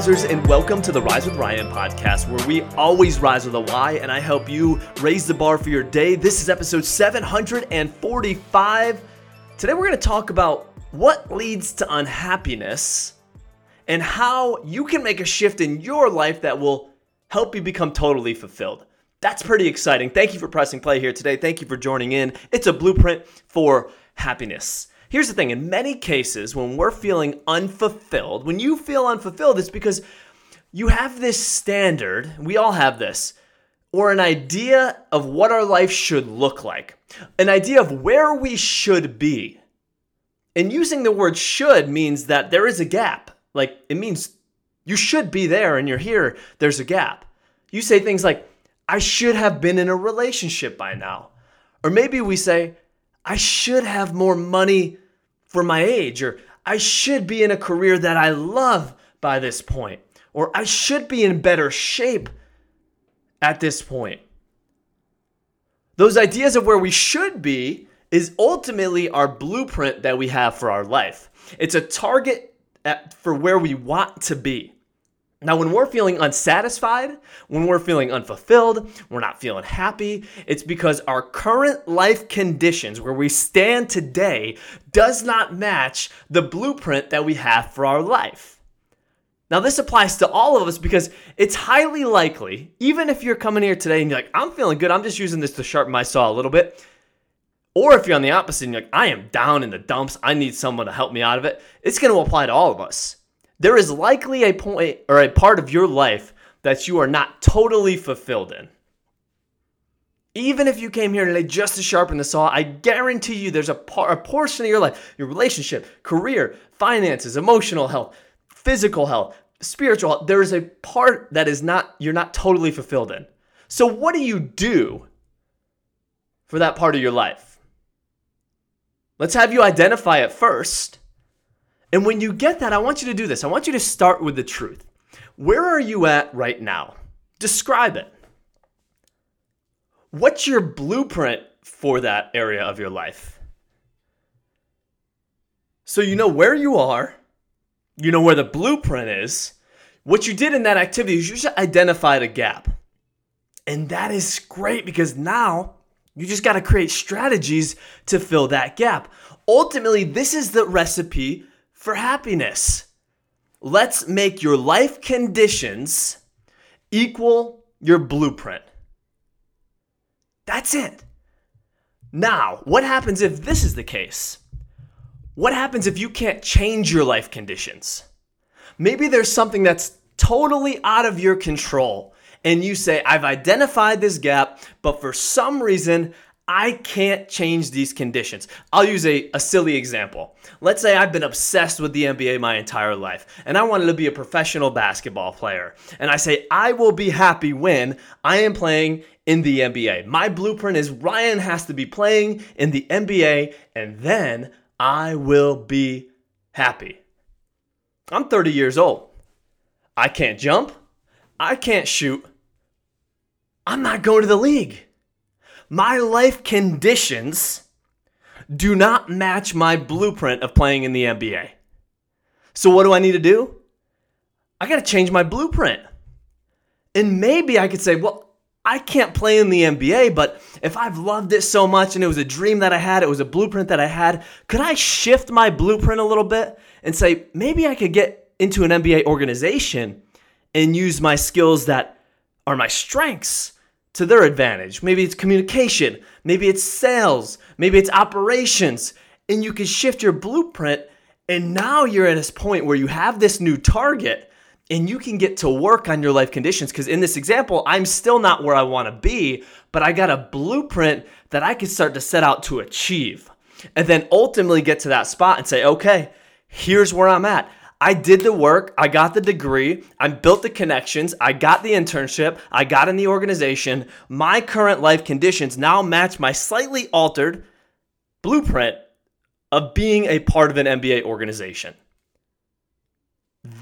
risers, and welcome to the Rise with Ryan podcast, where we always rise with a Y, and I help you raise the bar for your day. This is episode 745. Today, we're going to talk about what leads to unhappiness and how you can make a shift in your life that will help you become totally fulfilled. That's pretty exciting. Thank you for pressing play here today. Thank you for joining in. It's a blueprint for happiness. Here's the thing in many cases, when we're feeling unfulfilled, when you feel unfulfilled, it's because you have this standard, we all have this, or an idea of what our life should look like, an idea of where we should be. And using the word should means that there is a gap. Like it means you should be there and you're here, there's a gap. You say things like, I should have been in a relationship by now. Or maybe we say, I should have more money for my age, or I should be in a career that I love by this point, or I should be in better shape at this point. Those ideas of where we should be is ultimately our blueprint that we have for our life. It's a target at, for where we want to be. Now, when we're feeling unsatisfied, when we're feeling unfulfilled, we're not feeling happy, it's because our current life conditions, where we stand today, does not match the blueprint that we have for our life. Now, this applies to all of us because it's highly likely, even if you're coming here today and you're like, I'm feeling good, I'm just using this to sharpen my saw a little bit. Or if you're on the opposite and you're like, I am down in the dumps, I need someone to help me out of it, it's to apply to all of us there is likely a point or a part of your life that you are not totally fulfilled in. Even if you came here today just to sharpen the saw, I guarantee you there's a, par- a portion of your life, your relationship, career, finances, emotional health, physical health, spiritual health, there is a part that is not you're not totally fulfilled in. So what do you do for that part of your life? Let's have you identify it first and when you get that, I want you to do this. I want you to start with the truth. Where are you at right now? Describe it. What's your blueprint for that area of your life? So you know where you are, you know where the blueprint is. What you did in that activity is you just identified a gap. And that is great because now you just got to create strategies to fill that gap. Ultimately, this is the recipe for happiness. Let's make your life conditions equal your blueprint. That's it. Now, what happens if this is the case? What happens if you can't change your life conditions? Maybe there's something that's totally out of your control, and you say, I've identified this gap, but for some reason, I can't change these conditions. I'll use a, a silly example. Let's say I've been obsessed with the NBA my entire life and I wanted to be a professional basketball player. And I say, I will be happy when I am playing in the NBA. My blueprint is Ryan has to be playing in the NBA and then I will be happy. I'm 30 years old. I can't jump. I can't shoot. I'm not going to the league my life conditions do not match my blueprint of playing in the NBA. So, what do I need to do? I got to change my blueprint. And maybe I could say, well, I can't play in the NBA, but if I've loved it so much and it was a dream that I had, it was a blueprint that I had, could I shift my blueprint a little bit and say, maybe I could get into an NBA organization and use my skills that are my strengths to their advantage. Maybe it's communication, maybe it's sales, maybe it's operations, and you can shift your blueprint. And now you're at this point where you have this new target and you can get to work on your life conditions. Because in this example, I'm still not where I want to be, but I got a blueprint that I can start to set out to achieve. And then ultimately get to that spot and say, okay, here's where I'm at. I did the work, I got the degree, I built the connections, I got the internship, I got in the organization. My current life conditions now match my slightly altered blueprint of being a part of an NBA organization.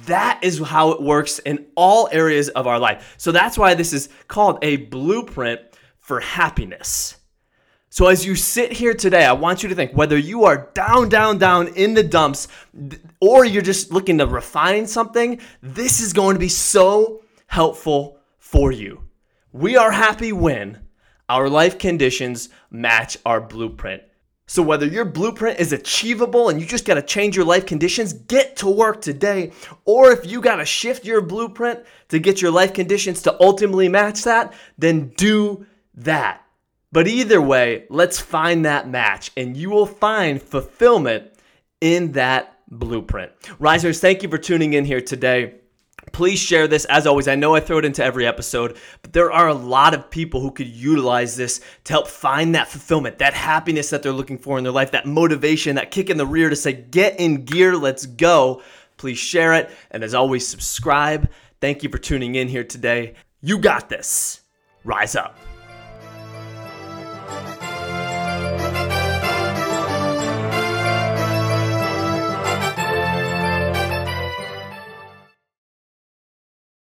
That is how it works in all areas of our life. So that's why this is called a blueprint for happiness. So, as you sit here today, I want you to think whether you are down, down, down in the dumps, or you're just looking to refine something, this is going to be so helpful for you. We are happy when our life conditions match our blueprint. So, whether your blueprint is achievable and you just got to change your life conditions, get to work today. Or if you got to shift your blueprint to get your life conditions to ultimately match that, then do that. But either way, let's find that match and you will find fulfillment in that blueprint. Risers, thank you for tuning in here today. Please share this. As always, I know I throw it into every episode, but there are a lot of people who could utilize this to help find that fulfillment, that happiness that they're looking for in their life, that motivation, that kick in the rear to say, get in gear, let's go. Please share it. And as always, subscribe. Thank you for tuning in here today. You got this. Rise up.